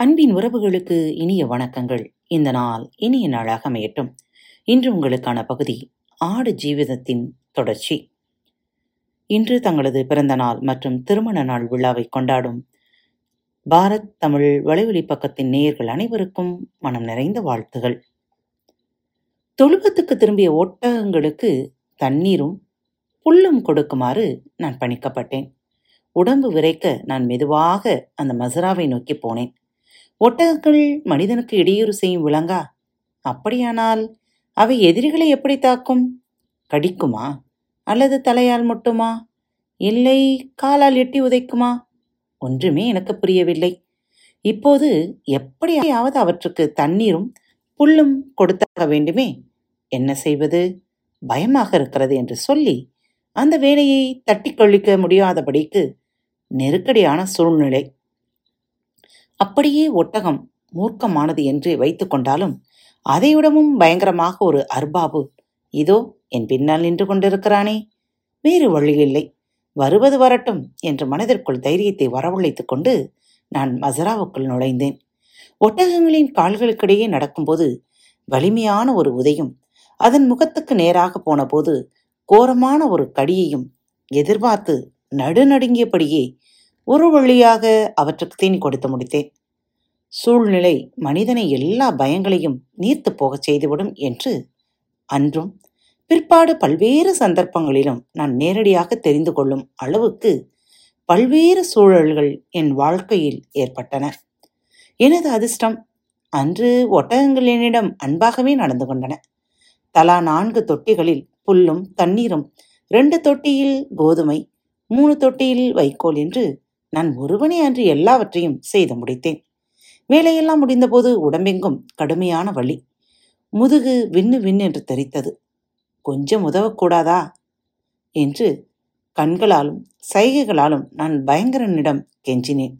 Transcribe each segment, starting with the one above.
அன்பின் உறவுகளுக்கு இனிய வணக்கங்கள். இந்த நாள் இனிய நாளாக அமையட்டும். இன்று உங்களுக்கான பகுதி ஆடு ஜீவிதத்தின் தொடர்ச்சி. இன்று தங்களது பிறந்த நாள் மற்றும் திருமண நாள் விழாவை கொண்டாடும் பாரத் தமிழ் வலைவழி பக்கத்தின் நேயர்கள் அனைவருக்கும் மனம் நிறைந்த வாழ்த்துகள். தொழுவத்துக்கு திரும்பிய ஒட்டகங்களுக்கு தண்ணீரும் புல்லும் கொடுக்குமாறு நான் பணிக்கப்பட்டேன். உடம்பு விரைக்க நான் மெதுவாக அந்த மசராவை நோக்கி போனேன். ஒட்டகங்கள் மனிதனுக்கு இடையூறு செய்யும் விலங்கா? அப்படியானால் அவை எதிரிகளை எப்படி தாக்கும்? கடிக்குமா? அல்லது தலையால் முட்டுமா? இல்லை காலால் எட்டி உதைக்குமா? ஒன்றுமே எனக்கு புரியவில்லை. இப்போது எப்படியாவது அவற்றுக்கு தண்ணீரும் புல்லும் கொடுத்தாக வேண்டுமே. என்ன செய்வது? பயமாக இருக்கிறது என்று சொல்லி அந்த வேலையை தட்டி கொள்ளிக்க முடியாதபடிக்கு நெருக்கடியான சூழ்நிலை அப்படியே ஒட்டகம் மூர்க்கமானது என்று வைத்துக்கொண்டாலும் அதையுடமும் பயங்கரமாக ஒரு அர்பாபு இதோ என் பின்னால் நின்று கொண்டிருக்கிறானே. வேறு வழியில்லை. வருவது வரட்டும் என்று மனதிற்குள் தைரியத்தை வரவழைத்துக் கொண்டு நான் மசராவுக்குள் நுழைந்தேன். ஒட்டகங்களின் கால்களுக்கிடையே நடக்கும்போது வலிமையான ஒரு உதையும் அதன் முகத்துக்கு நேராக போனபோது கோரமான ஒரு கடியையும் எதிர்பார்த்து நடுநடுங்கியபடியே ஒரு வழியாக அவற்றுக்கு தீனி கொடுத்து முடித்தேன். சூழ்நிலை மனிதனை எல்லா பயங்களையும் நீர்த்து போகச் செய்துவிடும் என்று அன்றும் பிற்பாடு பல்வேறு சந்தர்ப்பங்களிலும் நான் நேரடியாக தெரிந்து கொள்ளும் அளவுக்கு பல்வேறு சூழல்கள் என் வாழ்க்கையில் ஏற்பட்டன. எனது அதிர்ஷ்டம் அன்று ஒட்டகங்கள் என்னிடம் அன்பாகவே நடந்து கொண்டன. தலா நான்கு தொட்டிகளில் புல்லும் தண்ணீரும் ரெண்டு தொட்டியில் கோதுமை மூணு தொட்டியில் வைக்கோல் என்று நான் ஒருவனே அன்று எல்லாவற்றையும் செய்து முடித்தேன். வேலையெல்லாம் முடிந்தபோது உடம்பெங்கும் கடுமையான வலி. முதுகு விண்ணு விண்ணு என்று தெரித்தது. கொஞ்சம் உதவக்கூடாதா? என்று கண்களாலும் சைகைகளாலும் நான் பயங்கரனிடம் கெஞ்சினேன்.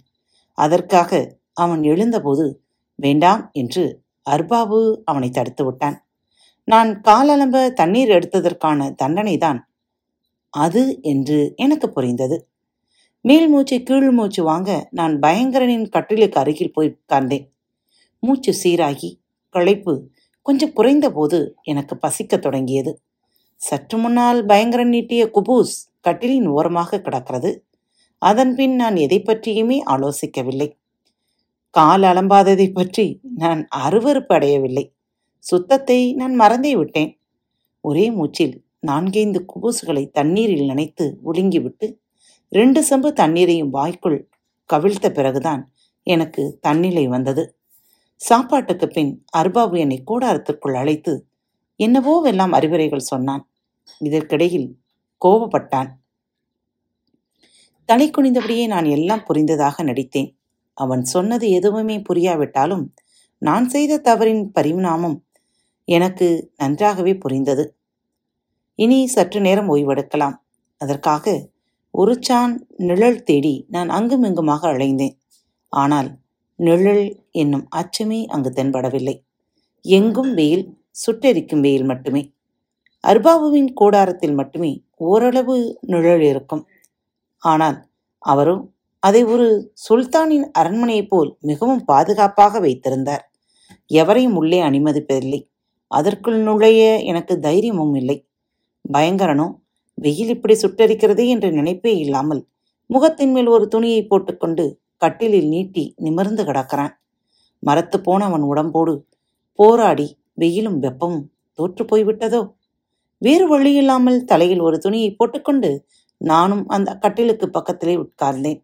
அதற்காக அவன் எழுந்தபோது வேண்டாம் என்று அர்பாபு அவனை தடுத்து விட்டான். நான் காலலம்ப தண்ணீர் எடுத்ததற்கான தண்டனைதான் அது என்று எனக்கு புரிந்தது. மேல் மூச்சு கீழ் மூச்சு வாங்க நான் பயங்கரனின் கட்டிலுக்கு அருகில் போய் உட்கார்ந்தேன். மூச்சு சீராகி களைப்பு கொஞ்சம் குறைந்த போது எனக்கு பசிக்கத் தொடங்கியது. சற்று முன்னால் பயங்கரன் நீட்டிய குபூஸ் கட்டிலின் ஓரமாக கிடக்கிறது. அதன் பின் நான் எதை பற்றியுமே ஆலோசிக்கவில்லை. கால் அலம்பாததை பற்றி நான் அருவறுப்பு அடையவில்லை. சுத்தத்தை நான் மறந்தே விட்டேன். ஒரே மூச்சில் நான்கைந்து குபூசுகளை தண்ணீரில் நனைத்து ஒழுங்கிவிட்டு ரெண்டு செம்பு தண்ணீரையும் வாய்க்குள் கவிழ்த்த பிறகுதான் எனக்கு தன்னிலை வந்தது. சாப்பாட்டுக்கு பின் அர்பாபு என்னை கூடாரத்திற்குள் அழைத்து என்னவோவெல்லாம் அறிவுரைகள் சொன்னான். இதற்கிடையில் கோபப்பட்டான். தலை குனிந்தபடியே நான் எல்லாம் புரிந்ததாக நடித்தேன். அவன் சொன்னது எதுவுமே புரியாவிட்டாலும் நான் செய்த தவறின் பரிணாமம் எனக்கு நன்றாகவே புரிந்தது. இனி சற்று நேரம் ஓய்வெடுக்கலாம். அதற்காக ஒரு சான் நிழல் தேடி நான் அங்குமிங்குமாக அலைந்தேன். ஆனால் நிழல் என்னும் அச்சமே அங்கு தென்படவில்லை. எங்கும் வெயில் சுட்டெரிக்கும் வெயில் மட்டுமே. அர்பாபுவின் கூடாரத்தில் மட்டுமே ஓரளவு நிழல் இருக்கும். ஆனால் அவரோ அதை ஒரு சுல்தானின் அரண்மனையைப் போல் மிகவும் பாதுகாப்பாக வைத்திருந்தார். எவரையும் உள்ளே அனுமதிப்பதில்லை. அதற்குள் நுழைய எனக்கு தைரியமும் இல்லை. பயங்கரனோ வெயில் இப்படி சுட்டரிக்கிறதே என்ற நினைப்பே இல்லாமல் முகத்தின் மேல் ஒரு துணியை போட்டுக்கொண்டு கட்டிலில் நீட்டி நிமிர்ந்து கிடக்கிறான். மரத்து போன அவன் உடம்போடு போராடி வெயிலும் வெப்பமும் தோற்று போய்விட்டதோ வேறு வழியில்லாமல் தலையில் ஒரு துணியை போட்டுக்கொண்டு நானும் அந்த கட்டிலுக்கு பக்கத்திலே உட்கார்ந்தேன்.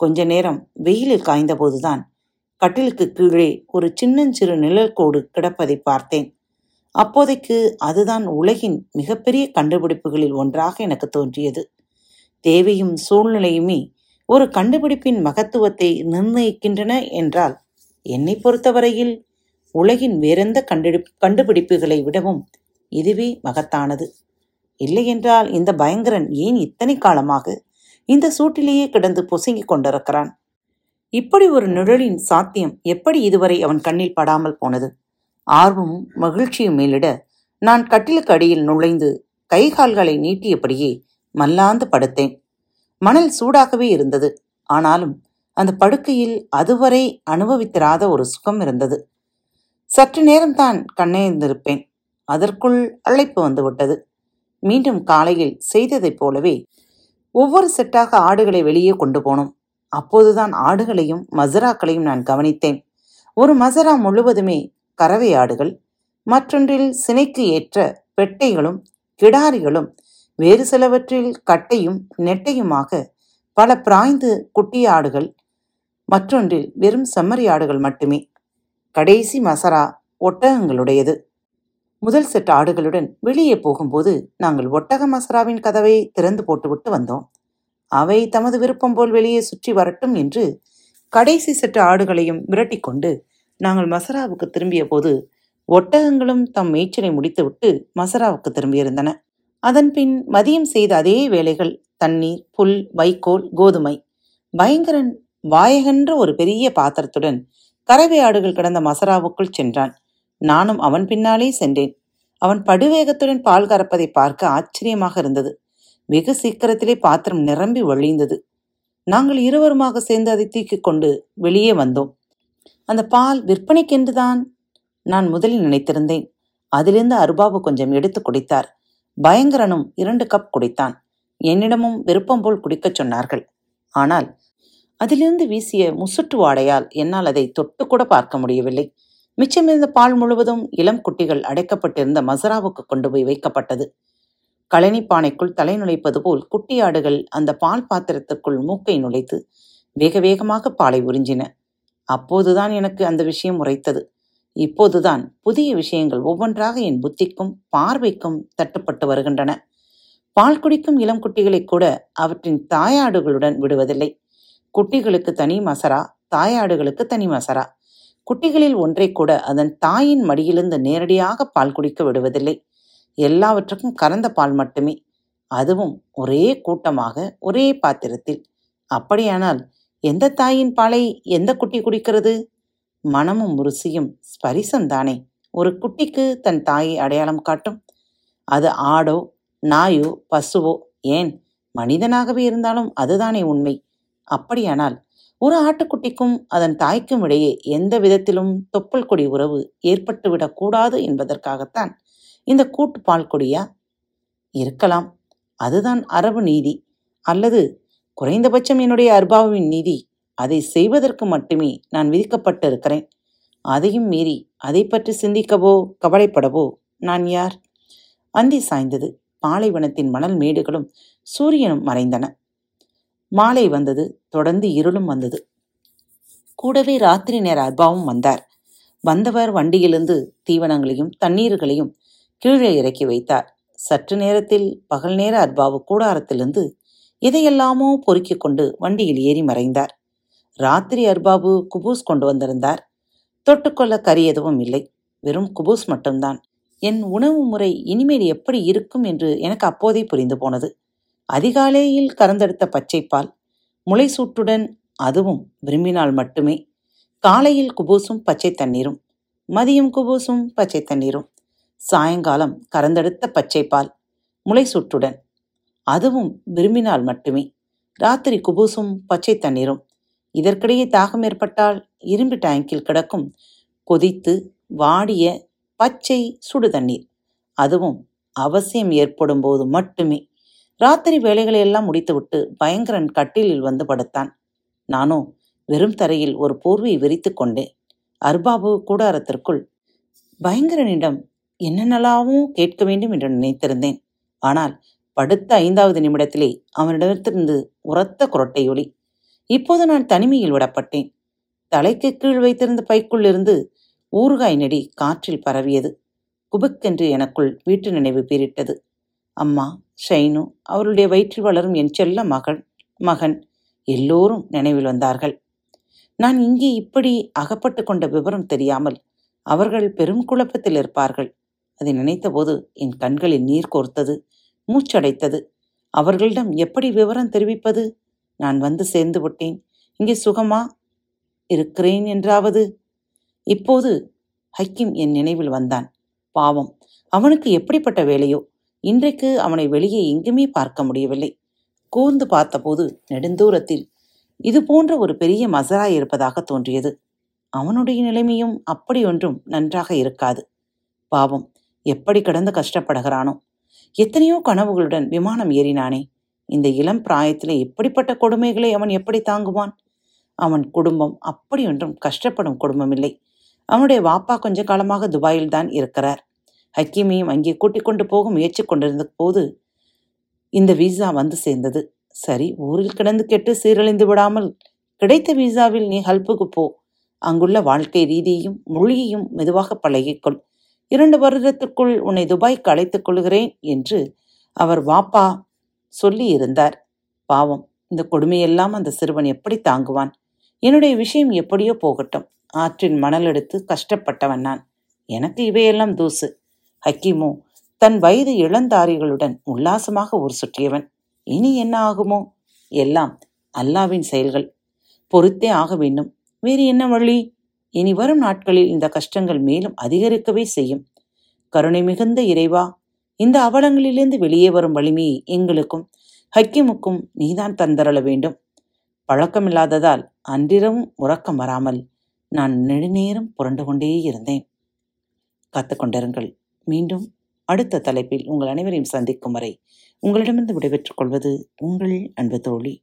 கொஞ்ச நேரம் வெயிலில் காய்ந்தபோதுதான் கட்டிலுக்கு கீழே ஒரு சின்னஞ்சிறு நிழல் கோடு கிடப்பதை பார்த்தேன். அப்போதைக்கு அதுதான் உலகின் மிகப்பெரிய கண்டுபிடிப்புகளில் ஒன்றாக எனக்கு தோன்றியது. தேவையும் சூழ்நிலையுமே ஒரு கண்டுபிடிப்பின் மகத்துவத்தை நிர்ணயிக்கின்றன என்றால் என்னை பொறுத்தவரையில் உலகின் வேறெந்த கண்டு கண்டுபிடிப்புகளை விடவும் இதுவே மகத்தானது. இல்லையென்றால் இந்த பயங்கரன் ஏன் இத்தனை காலமாக இந்த சூட்டிலேயே கிடந்து பொசுங்கிக் கொண்டிருக்கிறான்? இப்படி ஒரு நிழலின் சாத்தியம் எப்படி இதுவரை அவன் கண்ணில் படாமல் போனது? ஆர்வமும் மகிழ்ச்சியும் மேலிட நான் கட்டிலுக்கு அடியில் நுழைந்து கை கால்களை நீட்டியபடியே மல்லாந்து படுத்தேன். மணல் சூடாகவே இருந்தது. ஆனாலும் அந்த படுக்கையில் அதுவரை அனுபவித்திராத ஒரு சுகம் இருந்தது. சற்று நேரம்தான் கண்ணேந்திருப்பேன் அதற்குள் அழைப்பு வந்துவிட்டது. மீண்டும் காலையில் செய்ததைப் போலவே ஒவ்வொரு செட்டாக ஆடுகளை வெளியே கொண்டு போனோம். அப்போதுதான் ஆடுகளையும் மசராக்களையும் நான் கவனித்தேன். ஒரு மசரா முழுவதுமே கறவை ஆடுகள் மற்றொன்றில் சினைக்கு ஏற்ற பெட்டைகளும் கிடாரிகளும் வேறு சிலவற்றில் கட்டையும் நெட்டையுமாக பல பிராய்ந்து குட்டி ஆடுகள் மற்றொன்றில் வெறும் செம்மறி ஆடுகள் மட்டுமே. கடைசி மசரா ஒட்டகங்களுடையது. முதல் செட் ஆடுகளுடன் வெளியே போகும்போது நாங்கள் ஒட்டக மசராவின் கதவை திறந்து போட்டுவிட்டு வந்தோம். அவை தமது விருப்பம் போல் வெளியே சுற்றி வரட்டும் என்று கடைசி செட்டு ஆடுகளையும் விரட்டிக்கொண்டு நாங்கள் மசராவுக்கு திரும்பிய போது ஒட்டகங்களும் தம் மேய்ச்சலை முடித்துவிட்டு மசராவுக்கு திரும்பியிருந்தன. அதன்பின் மதியம் செய்த அதே வேலைகள் தண்ணீர் புல் வைக்கோல் கோதுமை. பயங்கரன் வாயகன்ற ஒரு பெரிய பாத்திரத்துடன் கறவை ஆடுகள் கிடந்த மசராவுக்குள் சென்றான். நானும் அவன் பின்னாலே சென்றேன். அவன் படுவேகத்துடன் பால் கறப்பதை பார்க்க ஆச்சரியமாக இருந்தது. வெகு சீக்கிரத்திலே பாத்திரம் நிரம்பி வழிந்தது. நாங்கள் இருவருமாக சேர்ந்து அதை தூக்கிக் கொண்டு வெளியே வந்தோம். அந்த பால் விற்பனைக்கென்றுதான்? நான் முதலில் நினைத்திருந்தேன். அதிலிருந்து அருபாபு கொஞ்சம் எடுத்து குடித்தார். பயங்கரனும் இரண்டு கப் குடித்தான். என்னிடமும் விருப்பம் போல் குடிக்கச் சொன்னார்கள். ஆனால் அதிலிருந்து வீசிய முசுட்டு வாடையால் என்னால் அதை தொட்டு கூட பார்க்க முடியவில்லை. மிச்சமிருந்த பால் முழுவதும் இளம் குட்டிகள் அடைக்கப்பட்டிருந்த மசராவுக்கு கொண்டு போய் வைக்கப்பட்டது. கழனி பானைக்குள் தலை நுழைப்பது போல் குட்டியாடுகள் அந்த பால் பாத்திரத்துக்குள் மூக்கை நுழைத்து வேக வேகமாக பாலை உறிஞ்சின. அப்போதுதான் எனக்கு அந்த விஷயம் உரைத்தது. இப்போதுதான் புதிய விஷயங்கள் ஒவ்வொன்றாக என் புத்திக்கும் பார்வைக்கும் தட்டுப்பட்டு வருகின்றன. பால் குடிக்கும் இளம் குட்டிகளை கூட அவற்றின் தாயாடுகளுடன் விடுவதில்லை. குட்டிகளுக்கு தனி மசரா தாயாடுகளுக்கு தனி மசரா. குட்டிகளில் ஒன்றை கூட அதன் தாயின் மடியிலிருந்து நேரடியாக பால் குடிக்க விடுவதில்லை. எல்லாவற்றுக்கும் கறந்த பால் மட்டுமே. அதுவும் ஒரே கூட்டமாக ஒரே பாத்திரத்தில். அப்படியானால் எந்த தாயின் பாலை எந்த குட்டி குடிக்கிறது? மனமும் ருசியும் ஸ்பரிசம்தானே ஒரு குட்டிக்கு தன் தாயை அடையாளம் காட்டும். அது ஆடோ நாயோ பசுவோ ஏன்? மனிதனாகவே இருந்தாலும் அதுதானே உண்மை. அப்படியானால் ஒரு ஆட்டுக்குட்டிக்கும் அதன் தாய்க்கும் இடையே எந்த விதத்திலும் தொப்புள் கொடி உறவு ஏற்பட்டுவிடக் கூடாது என்பதற்காகத்தான் இந்த கூட்டு பால் கொடியா? இருக்கலாம். அதுதான் அரபு நீதி. அல்லது குறைந்தபட்சம் என்னுடைய அர்பாவின் நீதி. அதை செய்வதற்கு மட்டுமே நான் விதிக்கப்பட்டிருக்கிறேன். அதையும் மீறி அதை பற்றி சிந்திக்கவோ கவலைப்படவோ நான் யார்? அந்தி சாய்ந்தது. பாலைவனத்தின் மணல் மேடுகளும் சூரியனும் மறைந்தன. மாலை வந்தது. தொடர்ந்து இருளும் வந்தது. கூடவே ராத்திரி நேர அர்பாவும் வந்தார். வந்தவர் வண்டியிலிருந்து தீவனங்களையும் தண்ணீர்களையும் கீழே இறக்கி வைத்தார். சற்று நேரத்தில் பகல் நேர அர்பாவு கூடாரத்திலிருந்து இதையெல்லாமோ பொறுக்கிக் கொண்டு வண்டியில் ஏறி மறைந்தார். ராத்திரி அர்பாபு குபூஸ் கொண்டு வந்திருந்தார். தொட்டுக்கொள்ள கறி எதுவும் இல்லை. வெறும் குபூஸ் மட்டும்தான். என் உணவு முறை இனிமேல் எப்படி இருக்கும் என்று எனக்கு அப்போதே புரிந்து போனது. அதிகாலையில் கறந்தெடுத்த பச்சைப்பால் முளைசூட்டுடன் அதுவும் விரும்பினால் மட்டுமே. காலையில் குபூசும் பச்சை தண்ணீரும் மதியம் குபூசும் பச்சை தண்ணீரும். சாயங்காலம் கறந்தெடுத்த பச்சைப்பால் முளைசூட்டுடன் அதுவும் விரும்பினால் மட்டுமே. ராத்திரி குபூசும் பச்சை தண்ணீரும். இதற்கிடையே தாகம் ஏற்பட்டால் இரும்பு டேங்கில் கிடக்கும் கொதித்து வாடிய பச்சை சுடு தண்ணீர். அதுவும் அவசியம் ஏற்படும் போது மட்டுமே. ராத்திரி வேலைகளை எல்லாம் முடித்துவிட்டு பயங்கரன் கட்டிலில் வந்து படுத்தான். நானோ வெறும் தரையில் ஒரு போர்வை விரித்து கொண்டேன். அர்பாபு கூடாரத்திற்குள் பயங்கரனிடம் என்னென்னலாவும் கேட்க வேண்டும் என்று நினைத்திருந்தேன். ஆனால் படுத்த ஐந்தாவது நிமிடத்திலே அவனிடத்திலிருந்து உரத்த குரட்டை ஒளி இப்போது நான் தனிமையில் விடப்பட்டேன். தலைக்கு கீழ் வைத்திருந்த பைக்குள்ளிருந்து ஊறுகாய் நெடி காற்றில் பரவியது. குபுக்கென்று எனக்குள் வீட்டு நினைவு பீரிட்டது அம்மா ஷைனு அவருடைய வயிற்றில் வளரும் என் செல்ல மகள் மகன் எல்லோரும் நினைவில் வந்தார்கள். நான் இங்கே இப்படி அகப்பட்டு கொண்ட விவரம் தெரியாமல் அவர்கள் பெரும் குழப்பத்தில் இருப்பார்கள். அதை நினைத்தபோது என் கண்களில் நீர் கோர்த்தது. மூச்சடைத்தது. அவர்களிடம் எப்படி விவரம் தெரிவிப்பது? நான் வந்து சேர்ந்து விட்டேன். இங்கே சுகமா இருக்கிறேன் என்றாவது? இப்போது ஹக்கிம் என் நினைவில் வந்தான். பாவம். அவனுக்கு எப்படிப்பட்ட வேலையோ? இன்றைக்கு அவனை வெளியே எங்குமே பார்க்க முடியவில்லை. கூர்ந்து பார்த்தபோது நெடுந்தூரத்தில் இது போன்ற ஒரு பெரிய மசரா இருப்பதாக தோன்றியது. அவனுடைய நிலைமையும் அப்படி ஒன்றும் நன்றாக இருக்காது. பாவம். எப்படி கடந்து கஷ்டப்படுகிறானோ? எத்தனையோ கனவுகளுடன் விமானம் ஏறினானே. இந்த இளம் பிராயத்திலே எப்படிப்பட்ட கொடுமைகளை அவன் எப்படி தாங்குவான்? அவன் குடும்பம் அப்படி ஒன்றும் கஷ்டப்படும் குடும்பம் இல்லை அவனுடைய வாப்பா கொஞ்ச காலமாக துபாயில் தான் இருக்கிறார். ஹக்கீமையும் அங்கே கூட்டிக் கொண்டு போக முயற்சி கொண்டிருந்த போது இந்த விசா வந்து சேர்ந்தது. சரி ஊரில் கிடந்து கெட்டு சீரழிந்து விடாமல் கிடைத்த விசாவில் நீ ஹல்புக்கு போ. அங்குள்ள வாழ்க்கை ரீதியையும் மொழியையும் மெதுவாக பழகிக்கொள். இரண்டு வருடத்திற்குள் உன்னை துபாய்க்கு அழைத்துக் கொள்கிறேன் என்று அவர் வாப்பா சொல்லி இருந்தார் பாவம் இந்த கொடுமையெல்லாம் அந்த சிறுவன் எப்படி தாங்குவான்? என்னுடைய விஷயம் எப்படியோ போகட்டும். ஆற்றின் மணல் எடுத்து கஷ்டப்பட்டவன் நான். எனக்கு இவையெல்லாம் தூசு. ஹக்கீமோ தன் வயது இளந்தாரிகளுடன் உல்லாசமாக ஊர் சுற்றியவன். இனி என்ன ஆகுமோ? எல்லாம் அல்லாவின் செயல்கள். பொறுத்தே ஆக வேண்டும். வேறு என்ன வழி? இனி வரும் நாட்களில் இந்த கஷ்டங்கள் மேலும் அதிகரிக்கவே செய்யும். கருணை மிகுந்த இறைவா இந்த அவலங்களிலிருந்து வெளியே வரும் வலிமையை எங்களுக்கும் ஹக்கிமுக்கும் நீதான் தந்தரள வேண்டும். பழக்கமில்லாததால் அன்றிரவும் உறக்கம் வராமல் நான் நெடுநேரம் புரண்டு கொண்டே இருந்தேன். காத்துக்கொண்டிருங்கள் மீண்டும் அடுத்த தலைப்பில் உங்கள் அனைவரையும் சந்திக்கும் வரை உங்களிடமிருந்து விடைபெற்றுக் கொள்வது உங்கள் அன்பு தோழி.